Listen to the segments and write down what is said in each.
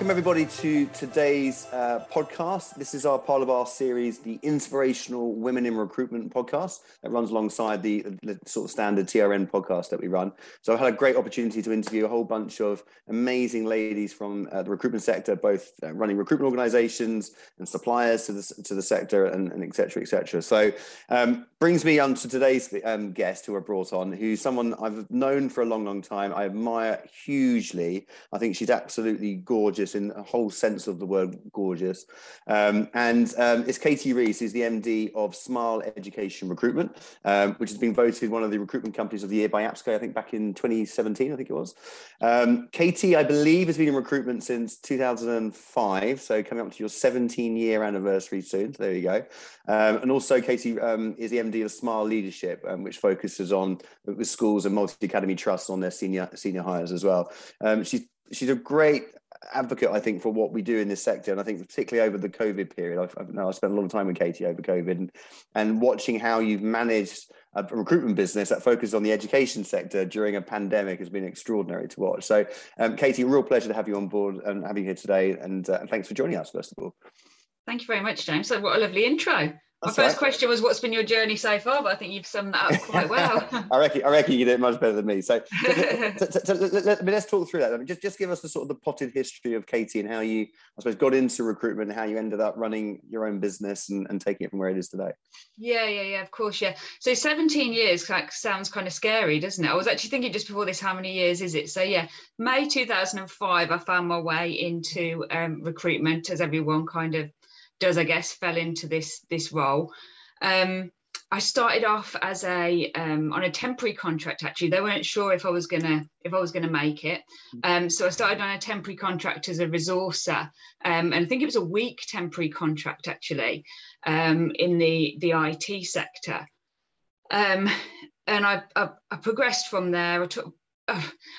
welcome everybody to today's uh, podcast. This is our part of our series, the Inspirational Women in Recruitment podcast, that runs alongside the, the, sort of standard TRN podcast that we run. So I've had a great opportunity to interview a whole bunch of amazing ladies from uh, the recruitment sector, both uh, running recruitment organizations and suppliers to the, to the sector, and, and et cetera, et cetera. So um, brings me on to today's um, guest who I brought on, who's someone I've known for a long, long time. I admire hugely. I think she's absolutely gorgeous gorgeous in a whole sense of the word gorgeous. Um, and um, it's Katy Rees, who's the MD of Smile Education Recruitment, um, which has been voted one of the recruitment companies of the year by APSCO, I think back in 2017, I think it was. Um, Katy, I believe, has been in recruitment since 2005, so coming up to your 17 year anniversary soon. So there you go. Um, and also, Katy um, is the MD of Smile Leadership, which focuses on with schools and multi academy trusts on their senior senior hires as well. she's she's a great advocate, I think, for what we do in this sector. And I think particularly over the COVID period, I've, I've, I spent a lot of time with Katy over COVID and, and watching how you've managed a recruitment business that focuses on the education sector during a pandemic has been extraordinary to watch. So, um, Katy, real pleasure to have you on board and having you here today. And uh, thanks for joining us, first of all. Thank you very much, James. What a lovely intro. That's My first right. question was, "What's been your journey so far?" But I think you've summed that up quite well. I reckon, I reckon you did it much better than me. So, let, us talk through that. I mean, just, just give us the sort of the potted history of Katy and how you, I suppose, got into recruitment and how you ended up running your own business and, and taking it from where it is today. Yeah, yeah, yeah. Of course, yeah. So, 17 years like sounds kind of scary, doesn't it? I was actually thinking just before this, how many years is it? So, yeah, May 2005, I found my way into um, recruitment, as everyone kind of does, I guess, fell into this this role. Um, I started off as a um, on a temporary contract. Actually, they weren't sure if I was gonna if I was gonna make it. Um, so I started on a temporary contract as a resourcer, um, and I think it was a week temporary contract actually um, in the the IT sector. Um, and I, I, I progressed from there. I took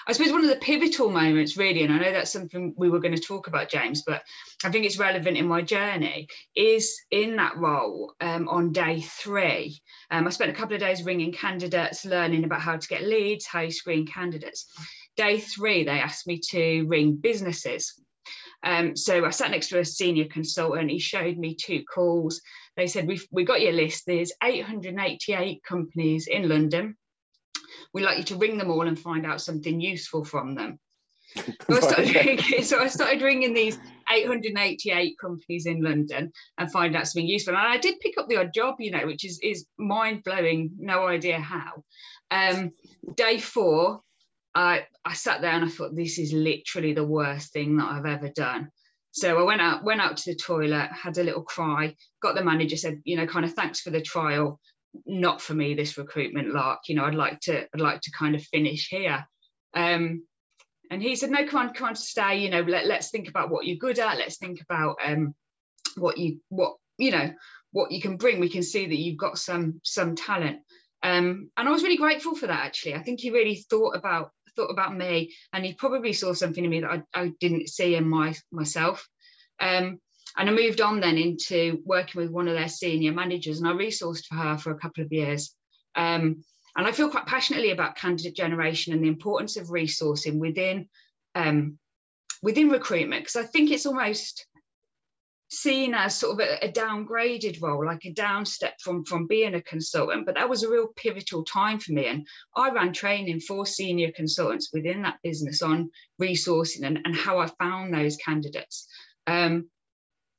I suppose one of the pivotal moments, really, and I know that's something we were going to talk about, James, but I think it's relevant in my journey, is in that role um, on day three. Um, I spent a couple of days ringing candidates, learning about how to get leads, how you screen candidates. Day three, they asked me to ring businesses. Um, so I sat next to a senior consultant. He showed me two calls. They said, We've we got your list. There's 888 companies in London we like you to ring them all and find out something useful from them. So I, started ringing, so I started ringing these 888 companies in London and find out something useful. And I did pick up the odd job, you know, which is is mind blowing. No idea how. Um, day four, I I sat there and I thought this is literally the worst thing that I've ever done. So I went out went out to the toilet, had a little cry, got the manager, said, you know, kind of thanks for the trial not for me this recruitment lark you know i'd like to i'd like to kind of finish here. Um, and he said no come on come on stay you know let, let's think about what you're good at let's think about um, what you what you know what you can bring. We can see that you've got some some talent. Um, and i was really grateful for that actually. I think he really thought about thought about me and he probably saw something in me that i, I didn't see in my myself. Um, and I moved on then into working with one of their senior managers, and I resourced for her for a couple of years. Um, and I feel quite passionately about candidate generation and the importance of resourcing within um, within recruitment because I think it's almost seen as sort of a, a, downgraded role, like a downstep from from being a consultant. But that was a real pivotal time for me, and I ran training for senior consultants within that business on resourcing and, and how I found those candidates. Um,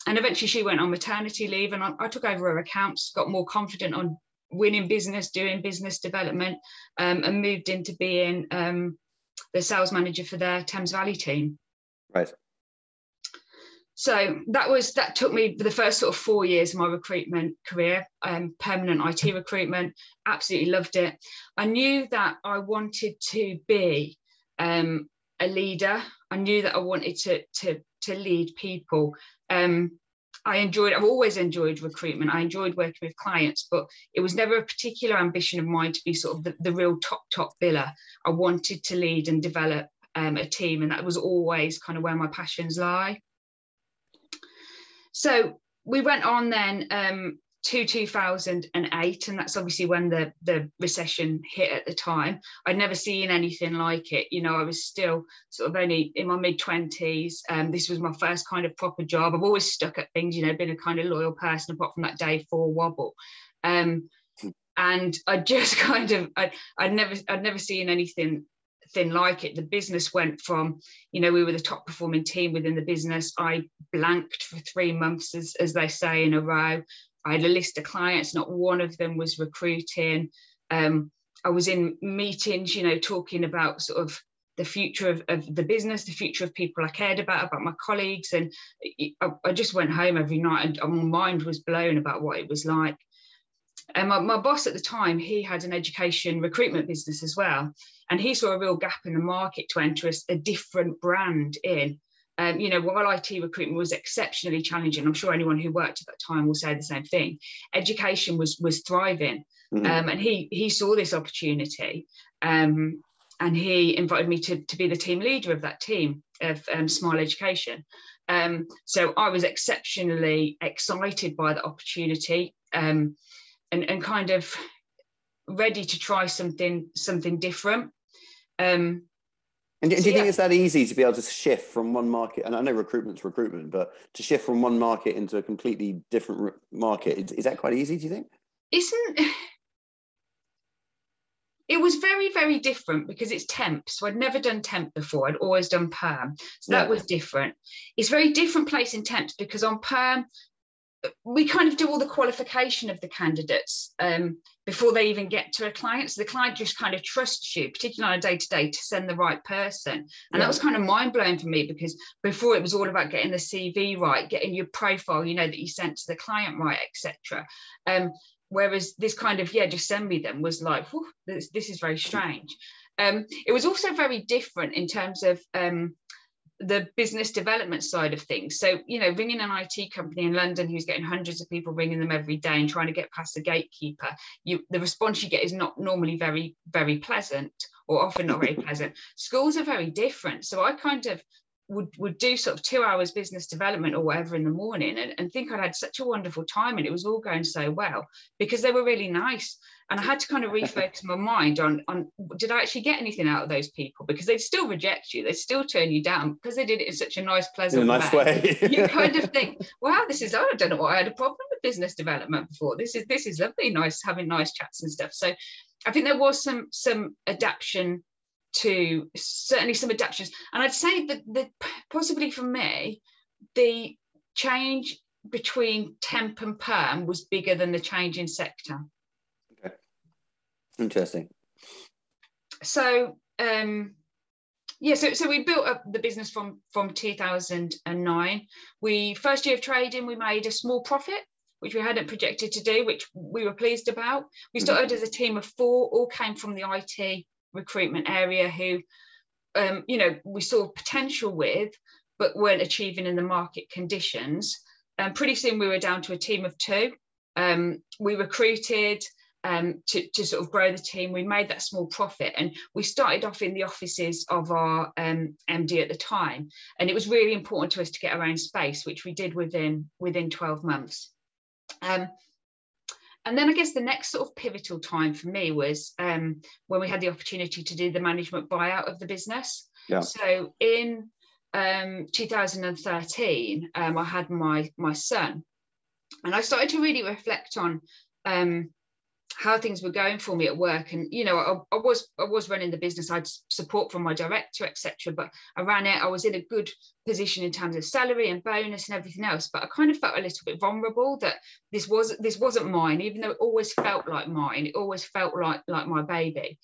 and eventually she went on maternity leave and I, I, took over her accounts got more confident on winning business doing business development um, and moved into being um, the sales manager for their thames valley team. Right. So that was that took me the first sort of four years of my recruitment career um, permanent it recruitment. Absolutely loved it. I knew that i wanted to be um, a leader. I knew that i wanted to to to lead people um, I enjoyed, I've always enjoyed recruitment. I enjoyed working with clients, but it was never a particular ambition of mine to be sort of the, the real top, top biller. I wanted to lead and develop um, a team, and that was always kind of where my passions lie. So we went on then. Um, to 2008 and that's obviously when the the recession hit at the time. I'd never seen anything like it. You know i was still sort of only in my mid 20s um, this was my first kind of proper job. I've always stuck at things you know been a kind of loyal person apart from that day four wobble. Um, and i just kind of I, i'd never i'd never seen anything thing like it. The business went from you know we were the top performing team within the business. I blanked for three months as, as they say in a row I had a list of clients, not one of them was recruiting. Um, I was in meetings, you know, talking about sort of the future of, of the business, the future of people I cared about, about my colleagues. And I, I just went home every night and my mind was blown about what it was like. And my, my boss at the time, he had an education recruitment business as well. And he saw a real gap in the market to enter a, a different brand in. Um, you know, while IT recruitment was exceptionally challenging, I'm sure anyone who worked at that time will say the same thing. Education was was thriving, mm-hmm. um, and he he saw this opportunity, um, and he invited me to to be the team leader of that team of um, Smile Education. Um, so I was exceptionally excited by the opportunity, um, and and kind of ready to try something something different. Um, and do, do you yeah. think it's that easy to be able to shift from one market? And I know recruitment's recruitment, but to shift from one market into a completely different market, is, is that quite easy? Do you think? Isn't it was very very different because it's temp so i'd never done temp before i'd always done perm so yeah. that was different it's very different place in temps because on perm we kind of do all the qualification of the candidates um, before they even get to a client. So the client just kind of trusts you, particularly on a day to day, to send the right person. And yeah. that was kind of mind blowing for me because before it was all about getting the CV right, getting your profile, you know, that you sent to the client right, etc. Um, whereas this kind of yeah, just send me them was like, this, this is very strange. Um, it was also very different in terms of um, the business development side of things. So, you know, ringing an IT company in London who's getting hundreds of people ringing them every day and trying to get past the gatekeeper, you the response you get is not normally very, very pleasant or often not very pleasant. Schools are very different. So I kind of would would do sort of two hours business development or whatever in the morning and, and think I'd had such a wonderful time and it was all going so well because they were really nice. And I had to kind of refocus my mind on, on did I actually get anything out of those people? Because they'd still reject you, they'd still turn you down because they did it in such a nice, pleasant in a nice way. way. you kind of think, wow, this is, oh, I don't know what I had a problem with business development before. This is this is lovely, nice having nice chats and stuff. So I think there was some some adaptation to certainly some adaptations. And I'd say that the possibly for me, the change between temp and perm was bigger than the change in sector. Okay. Interesting. So um yeah, so, so we built up the business from from 2009. We first year of trading, we made a small profit, which we hadn't projected to do, which we were pleased about. We mm-hmm. started as a team of four, all came from the IT recruitment area who, um, you know, we saw potential with, but weren't achieving in the market conditions. And pretty soon we were down to a team of two. Um, we recruited um, to, to sort of grow the team. We made that small profit and we started off in the offices of our um, MD at the time. And it was really important to us to get our own space, which we did within, within 12 months. And then I guess the next sort of pivotal time for me was um, when we had the opportunity to do the management buyout of the business. Yeah. So in um, 2013, um, I had my my son, and I started to really reflect on um, how things were going for me at work. And you know I, I, was I was running the business. I had support from my director etc but I ran it. I was in a good position in terms of salary and bonus and everything else but I kind of felt a little bit vulnerable that this was this wasn't mine even though it always felt like mine. It always felt like like my baby.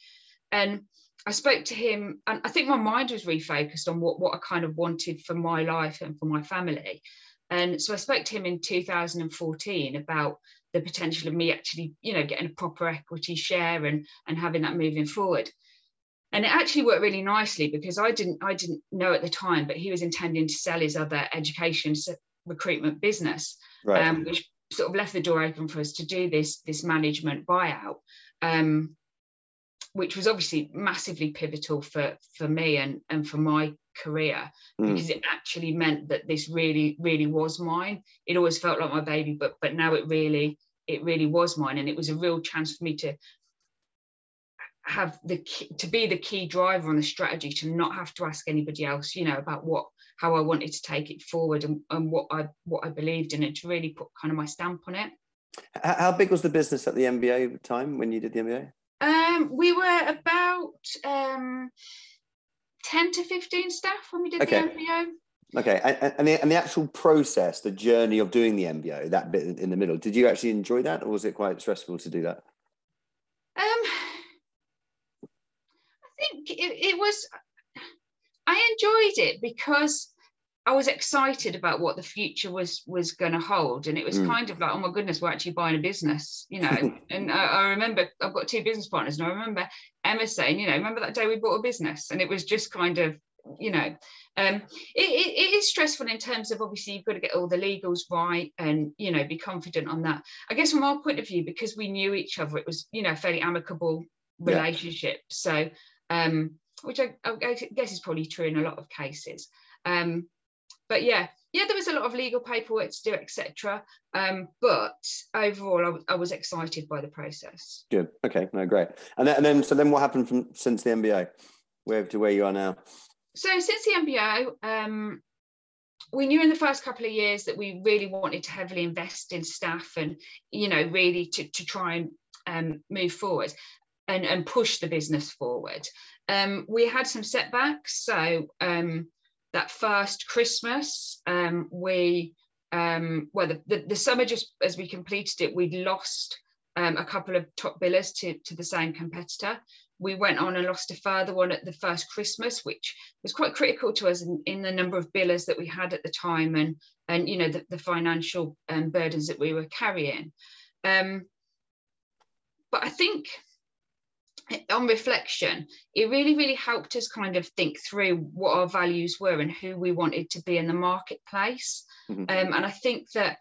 And I spoke to him and I think my mind was refocused on what what I kind of wanted for my life and for my family. And so I spoke to him in 2014 about the potential of me actually, you know, getting a proper equity share and and having that moving forward. And it actually worked really nicely because I didn't I didn't know at the time, but he was intending to sell his other education recruitment business, right. um, which sort of left the door open for us to do this this management buyout. Um, which was obviously massively pivotal for for me and and for my career mm. because it actually meant that this really really was mine it always felt like my baby but but now it really it really was mine, and it was a real chance for me to have the key, to be the key driver on the strategy to not have to ask anybody else you know about what how I wanted to take it forward and, and what I what I believed in it to really put kind of my stamp on it. How big was the business at the MBO time when you did the MBO? Um, we were about um, 10 to 15 staff when we did okay. the MBO. Okay, and, and, the, and the actual process, the journey of doing the MBO, that bit in the middle, did you actually enjoy that or was it quite stressful to do that? Um, I think it, it was, I enjoyed it because I was excited about what the future was was going to hold, and it was mm. kind of like, oh my goodness, we're actually buying a business, you know. and I, I, remember I've got two business partners, and I remember Emma saying, you know, remember that day we bought a business, and it was just kind of, you know, um, it, it, it is stressful in terms of obviously you've got to get all the legals right, and you know, be confident on that. I guess from our point of view, because we knew each other, it was you know, a fairly amicable relationship. Yeah. So, um, which I, I guess is probably true in a lot of cases. Um, but yeah, yeah, there was a lot of legal paperwork to do, etc. Um, but overall, I, was excited by the process. Good. Okay. No, great. And then, and then, so then, what happened from since the MBO, where to where you are now? So since the MBO, um, we knew in the first couple of years that we really wanted to heavily invest in staff and you know really to, to try and um, move forward and, and push the business forward. Um, we had some setbacks, so um, that first Christmas, um, we um, well the, the, the, summer just as we completed it, we'd lost um, a couple of top billers to, to the same competitor. We went on and lost a further one at the first Christmas, which was quite critical to us in, in the number of billers that we had at the time and and you know the, the financial um, burdens that we were carrying. Um, but I think on reflection, it really, really helped us kind of think through what our values were and who we wanted to be in the marketplace. Mm-hmm. Um, and I think that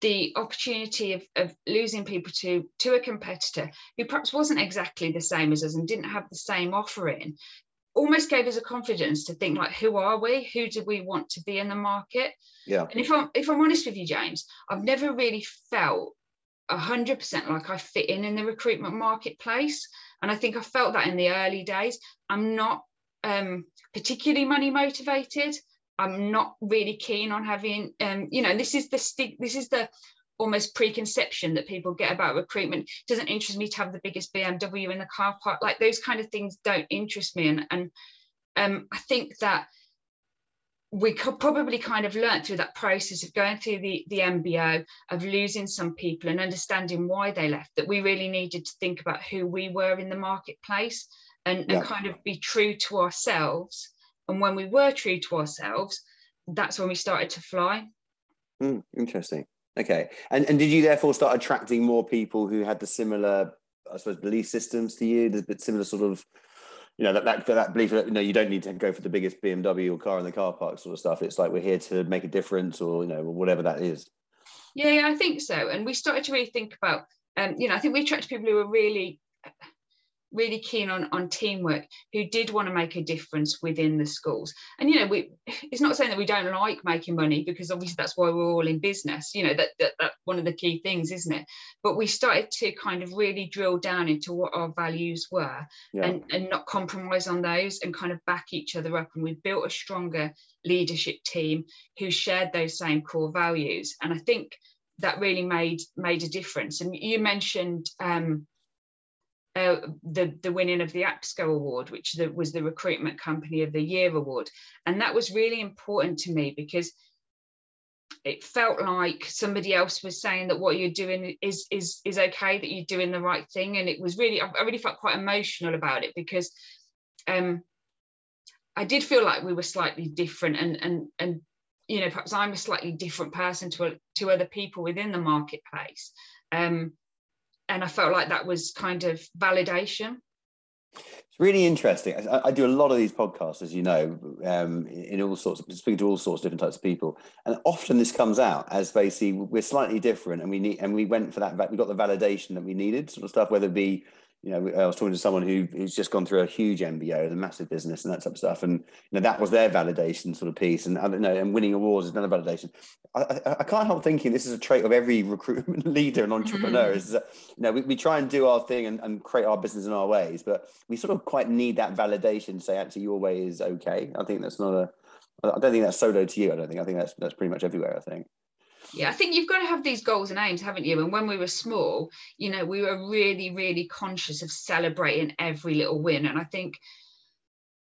the opportunity of, of losing people to to a competitor who perhaps wasn't exactly the same as us and didn't have the same offering almost gave us a confidence to think like who are we who do we want to be in the market yeah and if i'm if i'm honest with you james i've never really felt 100% like i fit in in the recruitment marketplace and I think I felt that in the early days. I'm not um, particularly money motivated. I'm not really keen on having, um, you know, this is the this is the almost preconception that people get about recruitment. It doesn't interest me to have the biggest BMW in the car park. Like those kind of things don't interest me. And and um, I think that we could probably kind of learnt through that process of going through the, the MBO, of losing some people and understanding why they left, that we really needed to think about who we were in the marketplace and, yeah. and kind of be true to ourselves. And when we were true to ourselves, that's when we started to fly. Mm, interesting. Okay. And, and did you therefore start attracting more people who had the similar, I suppose, belief systems to you, the bit similar sort of you know that that, that belief that you know you don't need to go for the biggest BMW or car in the car park sort of stuff. It's like we're here to make a difference, or you know whatever that is. Yeah, yeah, I think so. And we started to really think about, um, you know, I think we attracted people who were really really keen on on teamwork who did want to make a difference within the schools. And you know we it's not saying that we don't like making money because obviously that's why we're all in business you know that, that that one of the key things isn't it? But we started to kind of really drill down into what our values were yeah. and and not compromise on those and kind of back each other up. And we built a stronger leadership team who shared those same core values. And i think that really made made a difference. And you mentioned um, uh, the the winning of the APSCO award, which the, was the Recruitment Company of the Year award, and that was really important to me because it felt like somebody else was saying that what you're doing is is is okay, that you're doing the right thing, and it was really I really felt quite emotional about it because um, I did feel like we were slightly different, and and and you know perhaps I'm a slightly different person to to other people within the marketplace. Um, and I felt like that was kind of validation. It's really interesting. I, I, do a lot of these podcasts, as you know, um, in all sorts, of, speaking to all sorts of different types of people, and often this comes out as basically we're slightly different, and we need, and we went for that. We got the validation that we needed, sort of stuff, whether it be you know, I was talking to someone who who's just gone through a huge MBO, a massive business, and that type of stuff, and you know that was their validation sort of piece, and I don't know, and winning awards is another validation. I, I, I can't help thinking this is a trait of every recruitment leader and entrepreneur. Mm-hmm. Is that you know we, we try and do our thing and, and create our business in our ways, but we sort of quite need that validation to say actually your way is okay. I think that's not a. I don't think that's solo to you. I don't think. I think that's that's pretty much everywhere. I think. Yeah, I think you've got to have these goals and aims, haven't you? And when we were small, you know, we were really, really conscious of celebrating every little win. And I think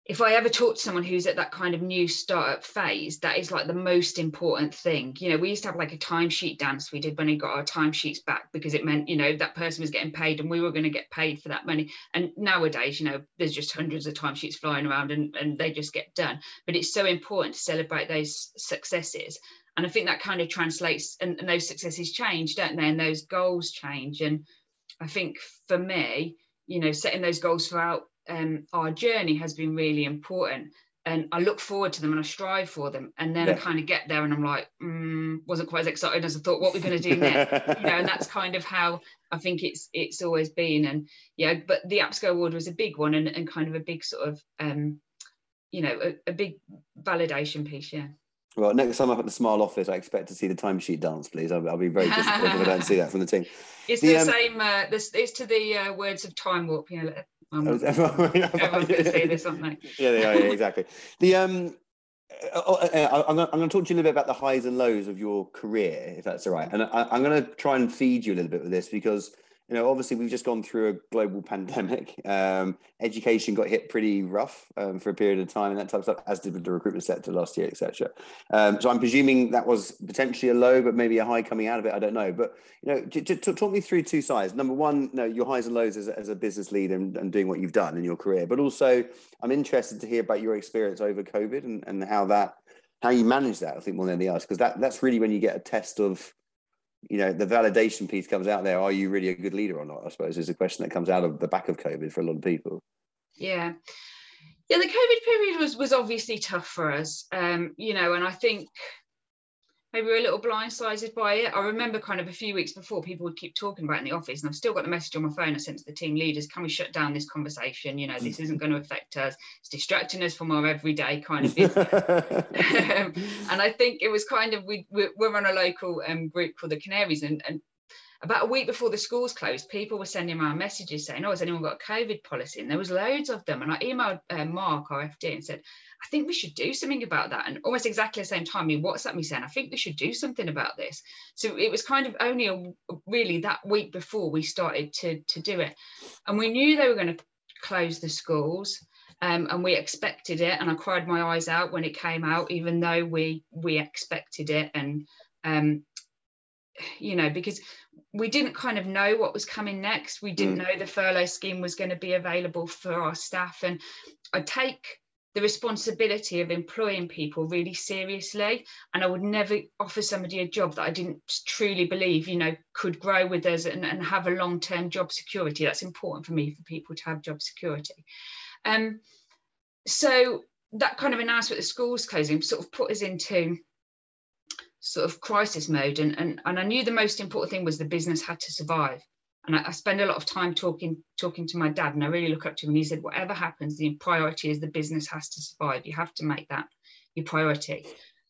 if I ever talk to someone who's at that kind of new startup phase, that is like the most important thing. You know, we used to have like a timesheet dance we did when we got our timesheets back because it meant, you know, that person was getting paid and we were going to get paid for that money. And nowadays, you know, there's just hundreds of timesheets flying around and, and they just get done. But it's so important to celebrate those successes and I think that kind of translates and, and those successes change, don't they? And those goals change. And I think for me, you know, setting those goals throughout um, our journey has been really important. And I look forward to them and I strive for them. And then yeah. I kind of get there and I'm like, mm, wasn't quite as excited as I thought. What we're going to do next, you know? And that's kind of how I think it's it's always been. And yeah, but the APSCO award was a big one and, and kind of a big sort of, um, you know, a, a big validation piece. Yeah. Well, next time I'm at the Smile office, I expect to see the timesheet dance, please. I'll, I'll be very disappointed if I don't see that from the team. It's the, the um, same. Uh, this it's to the uh, words of time warp. You know, I'm not, going to say this, aren't they? Yeah, they are. Yeah, exactly. The um, uh, uh, uh I'm going to talk to you a little bit about the highs and lows of your career, if that's all right. And I, I'm going to try and feed you a little bit with this because you know, obviously we've just gone through a global pandemic. Um, education got hit pretty rough um, for a period of time and that type of stuff, as did the recruitment sector last year, etc. Um, so I'm presuming that was potentially a low, but maybe a high coming out of it. I don't know. But you know, talk me through two sides. Number one, you know, your highs and lows as a, as a business leader and, and, doing what you've done in your career, but also I'm interested to hear about your experience over COVID and, and how that how you manage that. I think more than anything else, because that that's really when you get a test of you know the validation piece comes out there are you really a good leader or not i suppose is a question that comes out of the back of covid for a lot of people. Yeah. Yeah the covid period was was obviously tough for us. Um you know and i think maybe we're a little blindsided by it. I remember kind of a few weeks before people would keep talking about in the office, and I've still got the message on my phone I sent to the team leaders: Can we shut down this conversation? You know, this isn't going to affect us. It's distracting us from our everyday kind of business. um, and I think it was kind of we we're on a local um, group called the Canaries, and, and about a week before the schools closed, people were sending around messages saying, "Oh, has anyone got a COVID policy?" And there was loads of them. And I emailed uh, Mark, our FD, and said, "I think we should do something about that." And almost exactly the same time, he WhatsApped me saying, "I think we should do something about this." So it was kind of only a, really that week before we started to to do it, and we knew they were going to close the schools. Um, and we expected it, and I cried my eyes out when it came out, even though we we expected it, and um, you know, because we didn't kind of know what was coming next. We didn't mm. know the furlough scheme was going to be available for our staff. And I take the responsibility of employing people really seriously. And I would never offer somebody a job that I didn't truly believe, you know, could grow with us and, and have a long term job security. That's important for me for people to have job security. Um, so that kind of announcement the schools closing sort of put us into sort of crisis mode and, and and I knew the most important thing was the business had to survive and I, I, spend a lot of time talking talking to my dad and I really look up to him and he said whatever happens the priority is the business has to survive you have to make that your priority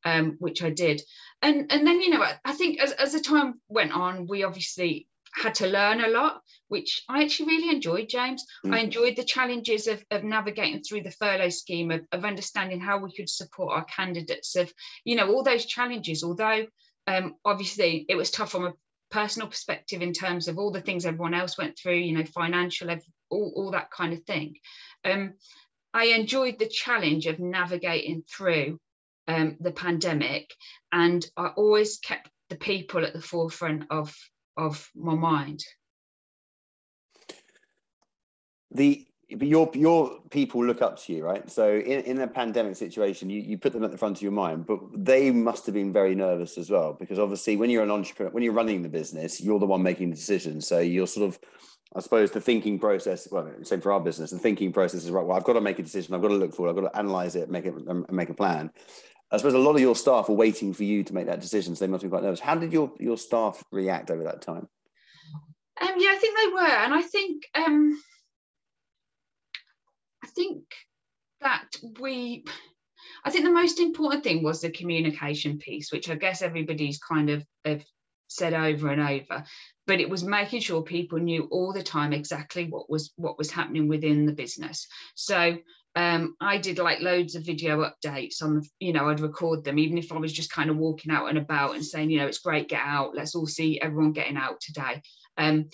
um, which I did and and then you know I, I think as, as the time went on we obviously had to learn a lot, which I actually really enjoyed, James. Mm. I enjoyed the challenges of, of navigating through the furlough scheme, of, of understanding how we could support our candidates, of, you know, all those challenges, although um, obviously it was tough from a personal perspective in terms of all the things everyone else went through, you know, financial, all, all that kind of thing. Um, I enjoyed the challenge of navigating through um, the pandemic, and I always kept the people at the forefront of of my mind. The your your people look up to you, right? So in, in a pandemic situation, you, you put them at the front of your mind, but they must have been very nervous as well, because obviously when you're an entrepreneur, when you're running the business, you're the one making the decisions. So you're sort of, I suppose, the thinking process. Well, same for our business. The thinking process is right. Well, I've got to make a decision. I've got to look forward. I've got to analyze it, make it, and make a plan. I suppose a lot of your staff are waiting for you to make that decision, so they must be quite nervous. How did your your staff react over that time? Um, yeah, I think they were, and I think um, think that we, I think the most important thing was the communication piece, which I guess everybody's kind of have said over and over. But it was making sure people knew all the time exactly what was what was happening within the business. So um, I did like loads of video updates on, you know, I'd record them, even if I was just kind of walking out and about and saying, you know, it's great, get out, let's all see everyone getting out today. Um,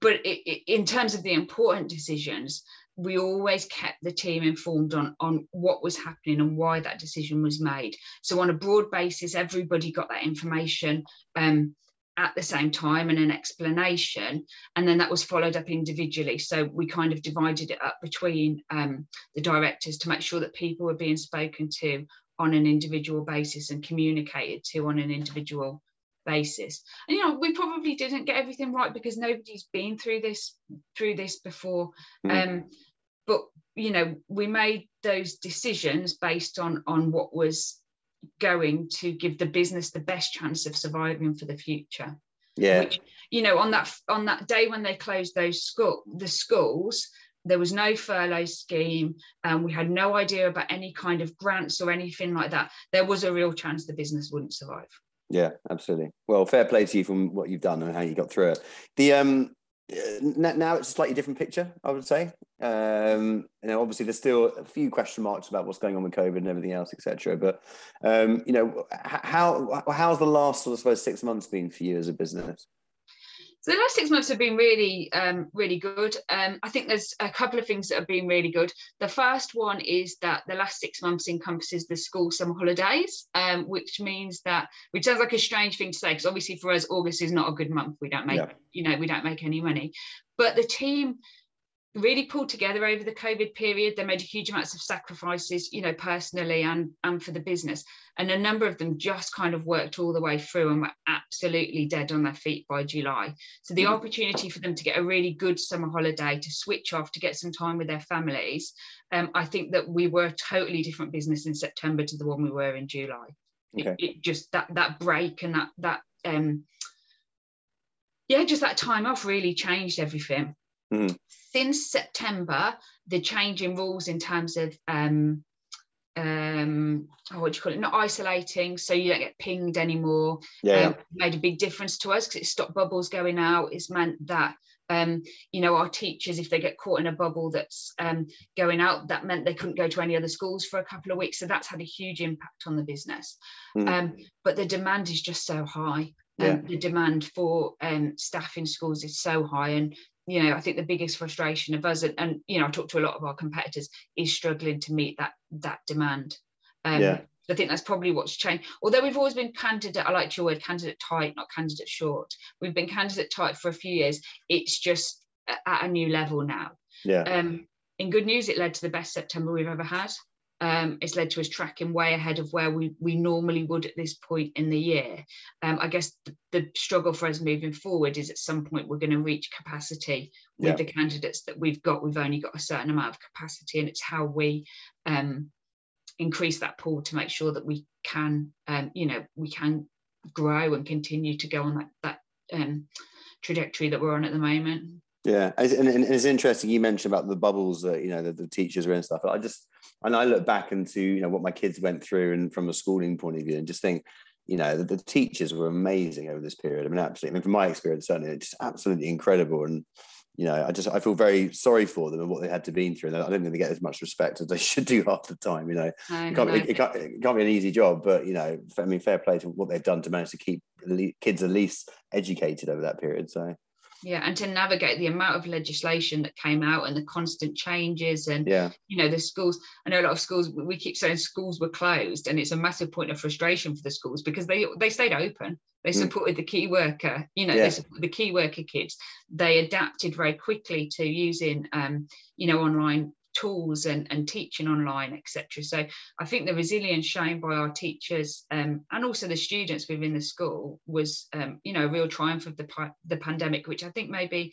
but it, it, in terms of the important decisions, we always kept the team informed on, on what was happening and why that decision was made. So on a broad basis, everybody got that information um, at the same time and an explanation. And then that was followed up individually. So we kind of divided it up between um, the directors to make sure that people were being spoken to on an individual basis and communicated to on an individual basis and you know we probably didn't get everything right because nobody's been through this through this before mm. um but you know we made those decisions based on on what was going to give the business the best chance of surviving for the future yeah Which, you know on that on that day when they closed those school the schools there was no furlough scheme and um, we had no idea about any kind of grants or anything like that there was a real chance the business wouldn't survive yeah, absolutely. Well, fair play to you from what you've done and how you got through it. The um now it's a slightly different picture, I would say. Um, you know, obviously there's still a few question marks about what's going on with COVID and everything else, etc. But um, you know, how how's the last sort of suppose six months been for you as a business? So the last six months have been really, um, really good. Um, I think there's a couple of things that have been really good. The first one is that the last six months encompasses the school summer holidays, um, which means that, which sounds like a strange thing to say, because obviously for us, August is not a good month. We don't make, yeah. you know, we don't make any money. But the team really pulled together over the COVID period. They made huge amounts of sacrifices, you know, personally and, and for the business. And a number of them just kind of worked all the way through and were absolutely dead on their feet by July. So the mm. opportunity for them to get a really good summer holiday, to switch off, to get some time with their families, um, I think that we were a totally different business in September to the one we were in July. Okay. It, it just that that break and that that um yeah, just that time off really changed everything. Mm. Since September, the change in rules in terms of um, um, oh, what do you call it? Not isolating, so you don't get pinged anymore. Yeah, um, made a big difference to us because it stopped bubbles going out. It's meant that um, you know our teachers, if they get caught in a bubble that's um, going out, that meant they couldn't go to any other schools for a couple of weeks. So that's had a huge impact on the business. Mm. Um, but the demand is just so high. Yeah. Um, the demand for um, staff in schools is so high, and you know, I think the biggest frustration of us, and, and, you know, I talk to a lot of our competitors, is struggling to meet that that demand. Um, yeah. I think that's probably what's changed. Although we've always been candidate, I like your word, candidate tight, not candidate short. We've been candidate tight for a few years. It's just at a new level now. Yeah. Um, in good news, it led to the best September we've ever had um, it's led to us tracking way ahead of where we, we normally would at this point in the year. Um, I guess the, the, struggle for us moving forward is at some point we're going to reach capacity with yeah. the candidates that we've got. We've only got a certain amount of capacity, and it's how we um, increase that pool to make sure that we can, um, you know, we can grow and continue to go on that that um, trajectory that we're on at the moment. Yeah, and, and, it's interesting you mentioned about the bubbles that you know the, the teachers were and stuff. I just and I look back into you know what my kids went through and from a schooling point of view, and just think, you know, the, the teachers were amazing over this period. I mean, absolutely. I mean, from my experience, certainly, it's just absolutely incredible. And you know, I just I feel very sorry for them and what they had to been through. And I don't think they get as much respect as they should do half the time. You know, it can't, it, it, can't, it, can't, be an easy job, but you know, I mean, fair play to what they've done to manage to keep kids at least educated over that period. So yeah and to navigate the amount of legislation that came out and the constant changes and yeah you know the schools i know a lot of schools we keep saying schools were closed and it's a massive point of frustration for the schools because they they stayed open they mm. supported mm. the key worker you know yeah. the key worker kids they adapted very quickly to using um you know online tools and, and teaching online, etc. So I think the resilience shown by our teachers um, and also the students within the school was, um, you know, a real triumph of the the pandemic, which I think maybe,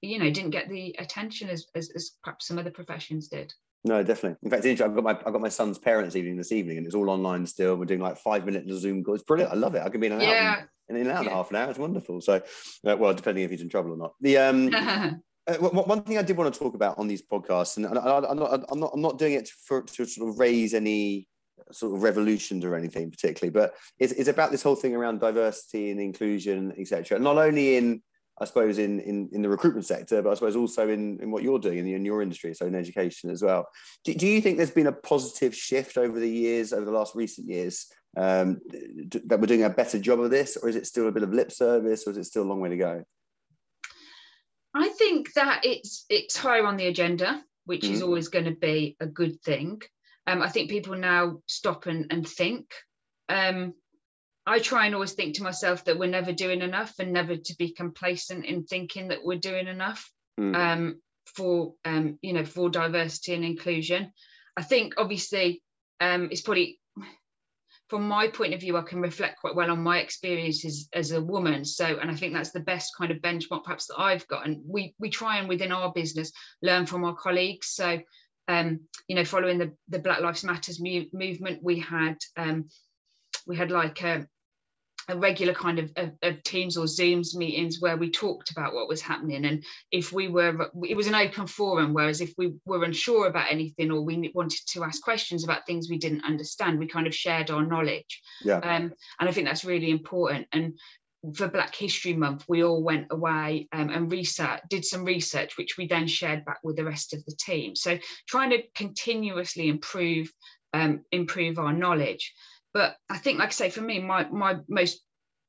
you know, didn't get the attention as, as, as perhaps some other professions did. No, definitely. In fact, I've got my I've got my son's parents' evening this evening, and it's all online still. We're doing like five minute Zoom calls. It's brilliant. I love it. I can be in and yeah. in and out yeah. half an hour. It's wonderful. So, uh, well, depending if he's in trouble or not. The um, uh, one thing I did want to talk about on these podcasts, and I, am not, I'm not, I'm not doing it for to sort of raise any sort of revolutions or anything particularly, but it's, it's about this whole thing around diversity and inclusion, etc. Not only in I suppose in, in, in the recruitment sector, but I suppose also in, in what you're doing in, in your industry, so in education as well. Do, do you think there's been a positive shift over the years, over the last recent years, um, that we're doing a better job of this, or is it still a bit of lip service, or is it still a long way to go? I think that it's it's higher on the agenda, which mm-hmm. is always going to be a good thing. Um, I think people now stop and, and think. Um, I try and always think to myself that we're never doing enough and never to be complacent in thinking that we're doing enough mm. um, for um, you know for diversity and inclusion. I think obviously um, it's probably from my point of view, I can reflect quite well on my experiences as a woman. So, and I think that's the best kind of benchmark perhaps that I've got. And we we try and within our business learn from our colleagues. So, um, you know, following the the Black Lives Matters mu- movement, we had um, we had like a, a regular kind of, of, of, teams or zooms meetings where we talked about what was happening. And if we were it was an open forum whereas if we were unsure about anything or we wanted to ask questions about things we didn't understand we kind of shared our knowledge. Yeah. Um, and i think that's really important. And for black history month we all went away um, and research did some research which we then shared back with the rest of the team. So trying to continuously improve um, improve our knowledge but I think, like I say, for me, my my most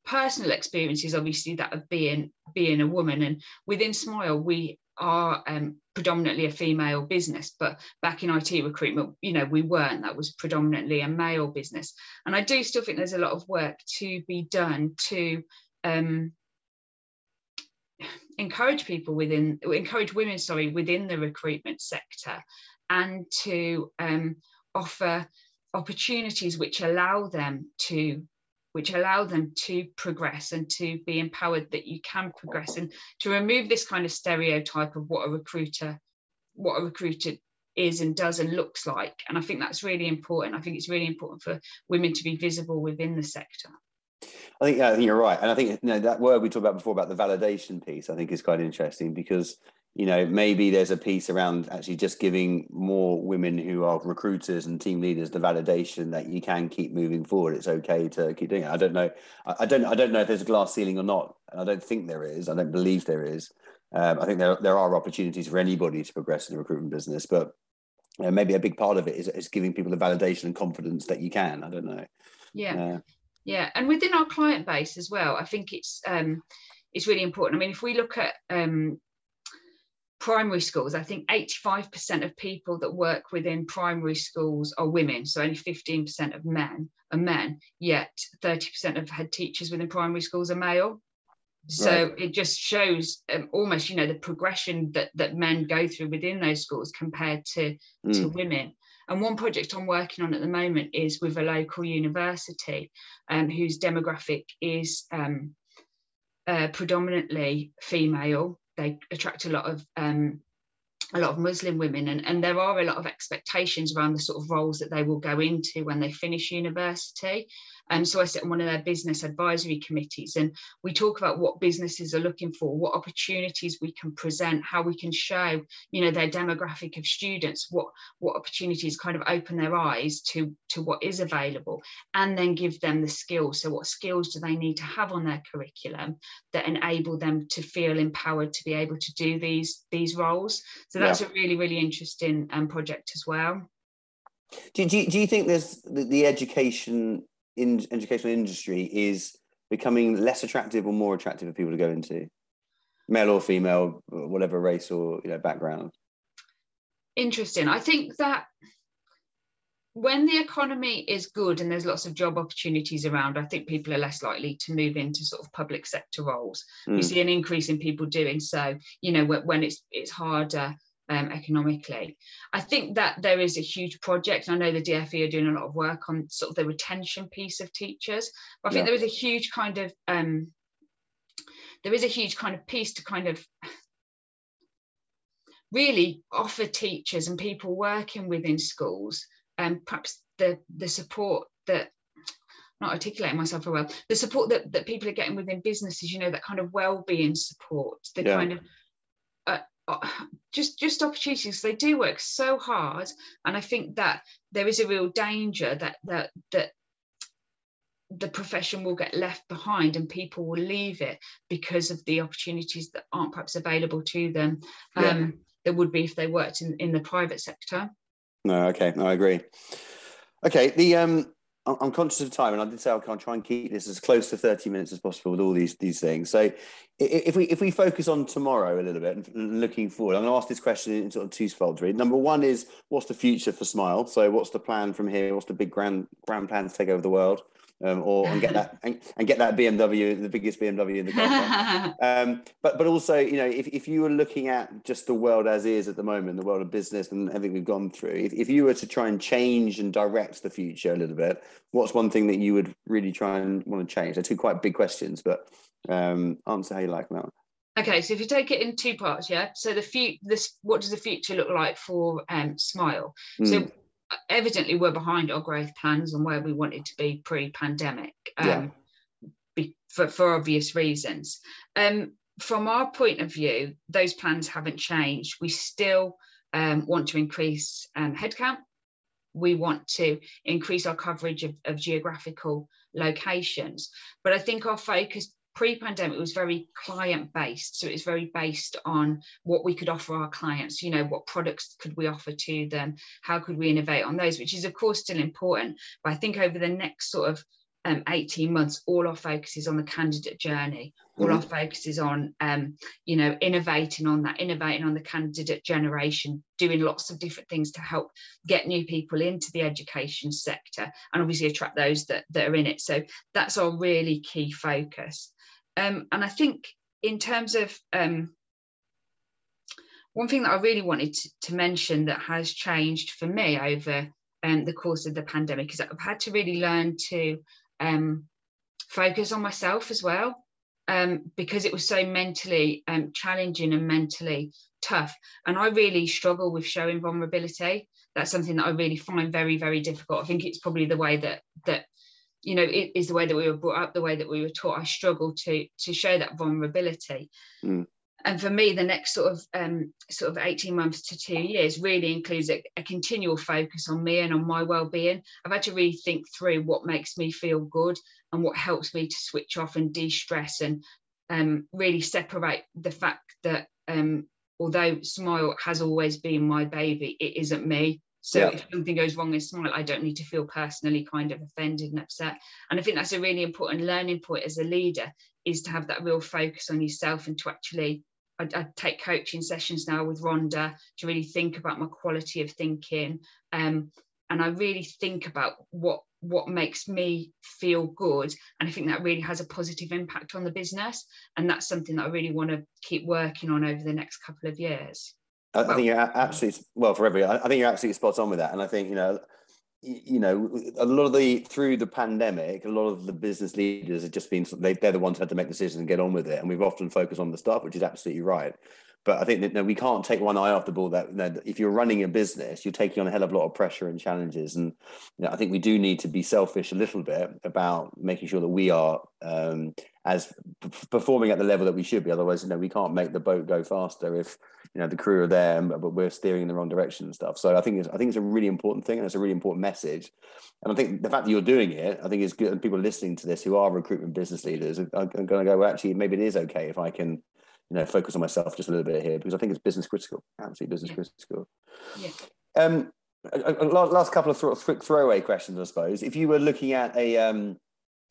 personal experience is obviously that of being being a woman. And within Smile, we are um, predominantly a female business, but back in IT recruitment, you know, we weren't. That was predominantly a male business. And I do still think there's a lot of work to be done to um, encourage people within, encourage women, sorry, within the recruitment sector, and to um, offer opportunities which allow them to which allow them to progress and to be empowered that you can progress. And to remove this kind of stereotype of what a recruiter what a recruiter is and does and looks like. And i think that's really important. I think it's really important for women to be visible within the sector. I think yeah, i think you're right. And i think you know that word we talked about before about the validation piece i think is quite interesting because you know maybe there's a piece around actually just giving more women who are recruiters and team leaders the validation that you can keep moving forward. It's okay to keep doing it. I don't know. I don't i don't know if there's a glass ceiling or not. I don't think there is. I don't believe there is. Um, i think there, there are opportunities for anybody to progress in the recruitment business but uh, maybe a big part of it is, is giving people the validation and confidence that you can. I don't know. Yeah. Uh, yeah. And within our client base as well i think it's um it's really important. I mean if we look at um primary schools, I think 85% of people that work within primary schools are women. So only 15% of men are men, yet 30% of head teachers within primary schools are male. So right. it just shows um, almost, you know, the progression that, that men go through within those schools compared to, mm. to women. And one project I'm working on at the moment is with a local university um, whose demographic is um, uh, predominantly female they attract a lot of um, a lot of Muslim women, and, and there are a lot of expectations around the sort of roles that they will go into when they finish university. Um, so I sit on one of their business advisory committees, and we talk about what businesses are looking for, what opportunities we can present, how we can show, you know, their demographic of students, what what opportunities kind of open their eyes to to what is available, and then give them the skills. So what skills do they need to have on their curriculum that enable them to feel empowered to be able to do these these roles? So that's yeah. a really really interesting um, project as well. Do, do, do you think there's the, the education in educational industry is becoming less attractive or more attractive for people to go into, male or female, whatever race or you know background? Interesting. I think that when the economy is good and there's lots of job opportunities around, I think people are less likely to move into sort of public sector roles. Mm. We see an increase in people doing so. You know, when it's it's harder um, economically. I think that there is a huge project. I know the DFE are doing a lot of work on sort of the retention piece of teachers, but I think yeah. there is a huge kind of um, there is a huge kind of piece to kind of really offer teachers and people working within schools and um, perhaps the the support that not articulating myself very well the support that, that people are getting within businesses you know that kind of well-being support the yeah. kind of uh, uh, just just opportunities. They do work so hard and i think that there is a real danger that that that the profession will get left behind and people will leave it because of the opportunities that aren't perhaps available to them yeah. um, there would be if they worked in, in the private sector. No okay. No, i agree. Okay the um I'm conscious of time, and I did say I'll try and keep this as close to 30 minutes as possible with all these these things. So, if we if we focus on tomorrow a little bit and looking forward, I'm going to ask this question in sort of twofold. Really, number one is what's the future for Smile? So, what's the plan from here? What's the big grand grand plan to take over the world? Um, or and get that and, and, get that BMW, the biggest BMW in the car. um, but but also, you know, if, if you were looking at just the world as is at the moment, the world of business and everything we've gone through, if, if you were to try and change and direct the future a little bit, what's one thing that you would really try and want to change? They're two quite big questions, but um, answer how you like that. Okay, so if you take it in two parts, yeah. So the future, this, what does the future look like for um, Smile? Mm. So evidently we're behind our growth plans and where we wanted to be pre-pandemic um, yeah. be, for, for obvious reasons. Um, from our point of view, those plans haven't changed. We still um, want to increase um, headcount. We want to increase our coverage of, of geographical locations. But I think our focus pre-pandemic it was very client based so it was very based on what we could offer our clients you know what products could we offer to them how could we innovate on those which is of course still important but i think over the next sort of um, 18 months, all our focus is on the candidate journey. All mm-hmm. our focus is on, um, you know, innovating on that, innovating on the candidate generation, doing lots of different things to help get new people into the education sector and obviously attract those that, that are in it. So that's our really key focus. Um, and I think in terms of um, one thing that I really wanted to, to, mention that has changed for me over um, the course of the pandemic is that I've had to really learn to um, focus on myself as well um, because it was so mentally um, challenging and mentally tough. And I really struggle with showing vulnerability. That's something that I really find very, very difficult. I think it's probably the way that that you know it is the way that we were brought up, the way that we were taught. I struggle to to show that vulnerability. Mm and for me the next sort of um, sort of 18 months to two years really includes a, a, continual focus on me and on my well-being. I've had to really think through what makes me feel good and what helps me to switch off and de-stress and um, really separate the fact that um, although smile has always been my baby it isn't me. So yeah. if something goes wrong in smile i don't need to feel personally kind of offended and upset. And i think that's a really important learning point as a leader is to have that real focus on yourself and to actually I, I, take coaching sessions now with Rhonda to really think about my quality of thinking. Um, and I really think about what what makes me feel good. And I think that really has a positive impact on the business. And that's something that I really want to keep working on over the next couple of years. I, well, I think you're absolutely well for every. I think you're absolutely spot on with that, and I think you know you know, a lot of the through the pandemic, a lot of the business leaders have just been they, they're the ones who had to make decisions and get on with it, and we've often focused on the stuff, which is absolutely right. But I think that we can't take one eye off the ball. That, if you're running a business, you're taking on a hell of a lot of pressure and challenges, and you know, I think we do need to be selfish a little bit about making sure that we are um, as performing at the level that we should be. Otherwise, you know, we can't make the boat go faster if you know the crew are there but we're steering in the wrong direction and stuff so i think it's i think it's a really important thing and it's a really important message and i think the fact that you're doing it i think is good and people listening to this who are recruitment business leaders are, are going to go well actually maybe it is okay if i can you know focus on myself just a little bit here because i think it's business critical absolutely business yeah. critical yeah. um last couple of quick throwaway questions i suppose if you were looking at a um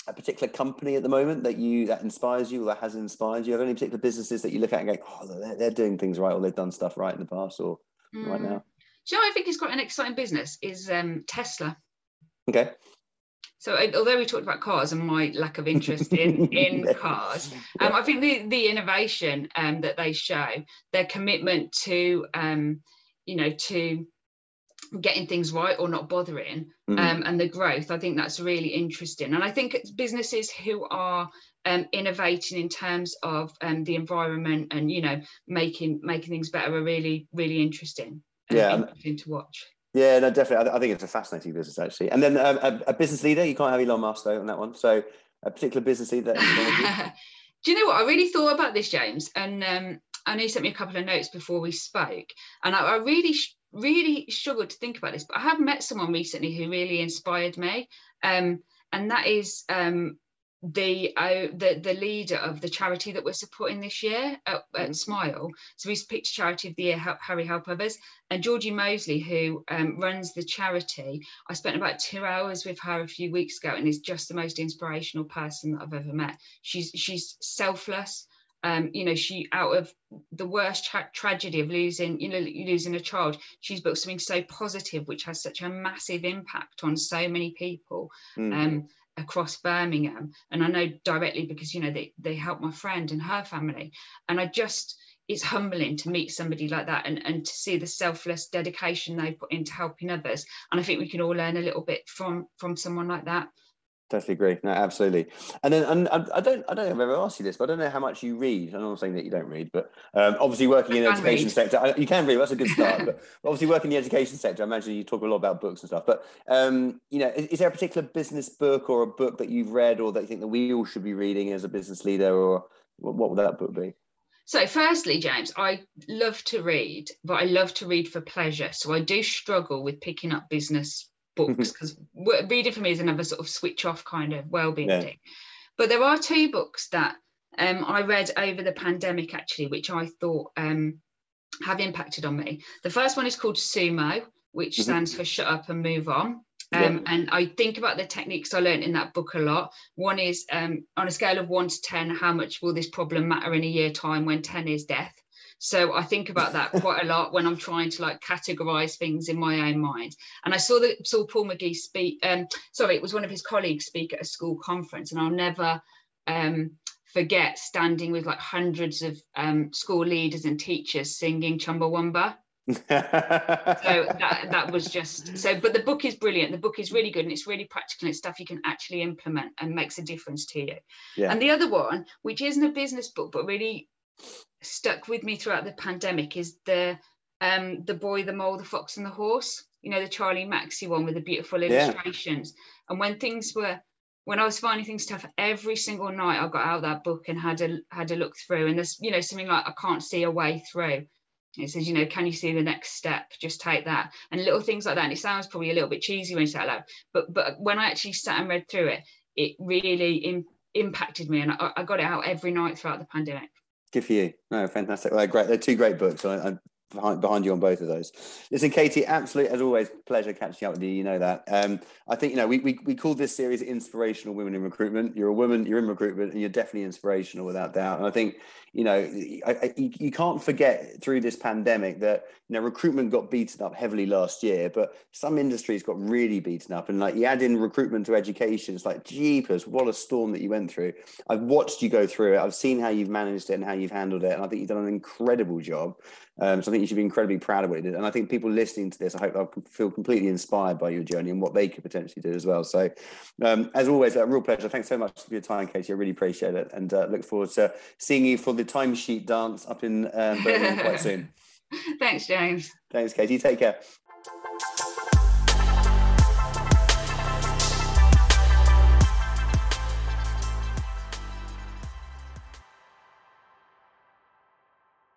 a particular company at the moment that you that inspires you or that has inspired you? Have any particular businesses that you look at and go, oh, they're, they're doing things right or they've done stuff right in the past or mm. right now? Do you know I think is quite an exciting business is um, Tesla. Okay. So although we talked about cars and my lack of interest in in cars, um, I think the the innovation um, that they show, their commitment to um, you know to getting things right or not bothering mm-hmm. um, and the growth i think that's really interesting. And i think businesses who are um, innovating in terms of um, the environment and you know making making things better are really really interesting yeah interesting to watch Yeah, no, definitely. I, I think it's a fascinating business actually. And then um, a, a, business leader, you can't have Elon Musk though on that one. So a particular business leader. Do you know what I really thought about this, James? And um, I know you sent me a couple of notes before we spoke, and I, I really, really struggled to think about this. But I have met someone recently who really inspired me, um, and that is um, the uh, the the leader of the charity that we're supporting this year at, at mm-hmm. Smile. So we picked Charity of the Year, Help, Harry Help Others, and Georgie Moseley, who um, runs the charity. I spent about two hours with her a few weeks ago, and is just the most inspirational person that I've ever met. She's she's selfless. Um, you know, she out of the worst tra- tragedy of losing, you know, losing a child, she's built something so positive, which has such a massive impact on so many people. Mm. Um, across Birmingham. And I know directly because, you know, they, they helped my friend and her family. And I just, it's humbling to meet somebody like that and, and to see the selfless dedication they put into helping others. And I think we can all learn a little bit from from someone like that. Totally agree. No, absolutely. And then, and I don't, I don't know if I've ever asked you this, but I don't know how much you read. I'm not saying that you don't read, but um, obviously working in the education read. sector, you can read. That's a good start. but obviously working in the education sector, I imagine you talk a lot about books and stuff. But um, you know, is, is, there a particular business book or a book that you've read or that you think that we all should be reading as a business leader, or what, what would that book be? So, firstly, James, I love to read, but I love to read for pleasure. So, I do struggle with picking up business books because reading for me is another sort of switch off kind of well-being yeah. thing. But there are two books that um, I read over the pandemic actually, which I thought um, have impacted on me. The first one is called Sumo, which mm-hmm. stands for Shut Up and Move On. Um, yeah. And I think about the techniques I learned in that book a lot. One is um, on a scale of one to 10, how much will this problem matter in a year time when 10 is death? So I think about that quite a lot when I'm trying to like categorize things in my own mind. And I saw that saw Paul McGee speak. Um, sorry, it was one of his colleagues speak at a school conference, and I'll never um, forget standing with like hundreds of um, school leaders and teachers singing Chumbawamba. so that that was just so but the book is brilliant the book is really good and it's really practical and it's stuff you can actually implement and makes a difference to you yeah. and the other one which isn't a business book but really stuck with me throughout the pandemic is the um the boy, the mole, the fox, and the horse. You know, the Charlie Mackesy one with the beautiful illustrations. Yeah. And when things were when I was finding things tough, every single night I got out that book and had a had a look through. And there's, you know, something like I can't see a way through. It says, you know, can you see the next step? Just take that. And little things like that. And it sounds probably a little bit cheesy when you say it loud, but but when I actually sat and read through it, it really in, impacted me. And I, I got it out every night throughout the pandemic. Good for you. No, fantastic. Well, great. They're two great books. I, am behind, behind you on both of those. Listen, Katy, absolute as always, pleasure catching up with you. You know that. Um, I think you know we, we we called this series "Inspirational Women in Recruitment." You're a woman, you're in recruitment, and you're definitely inspirational without doubt. And I think you know I, I, you can't forget through this pandemic that you know recruitment got beaten up heavily last year, but some industries got really beaten up. And like you add in recruitment to education, it's like jeepers, what a storm that you went through. I've watched you go through it. I've seen how you've managed it and how you've handled it, and I think you've done an incredible job. Um, so I think you should be incredibly proud of what you did. And I think people listening to this, I hope they'll feel completely inspired by your journey and what they could potentially do as well. So um, as always, a real pleasure. Thanks so much for your time, Katy. I really appreciate it. And uh, look forward to seeing you for the timesheet dance up in um, Birmingham quite soon. Thanks, James. Thanks, Katy. Take care.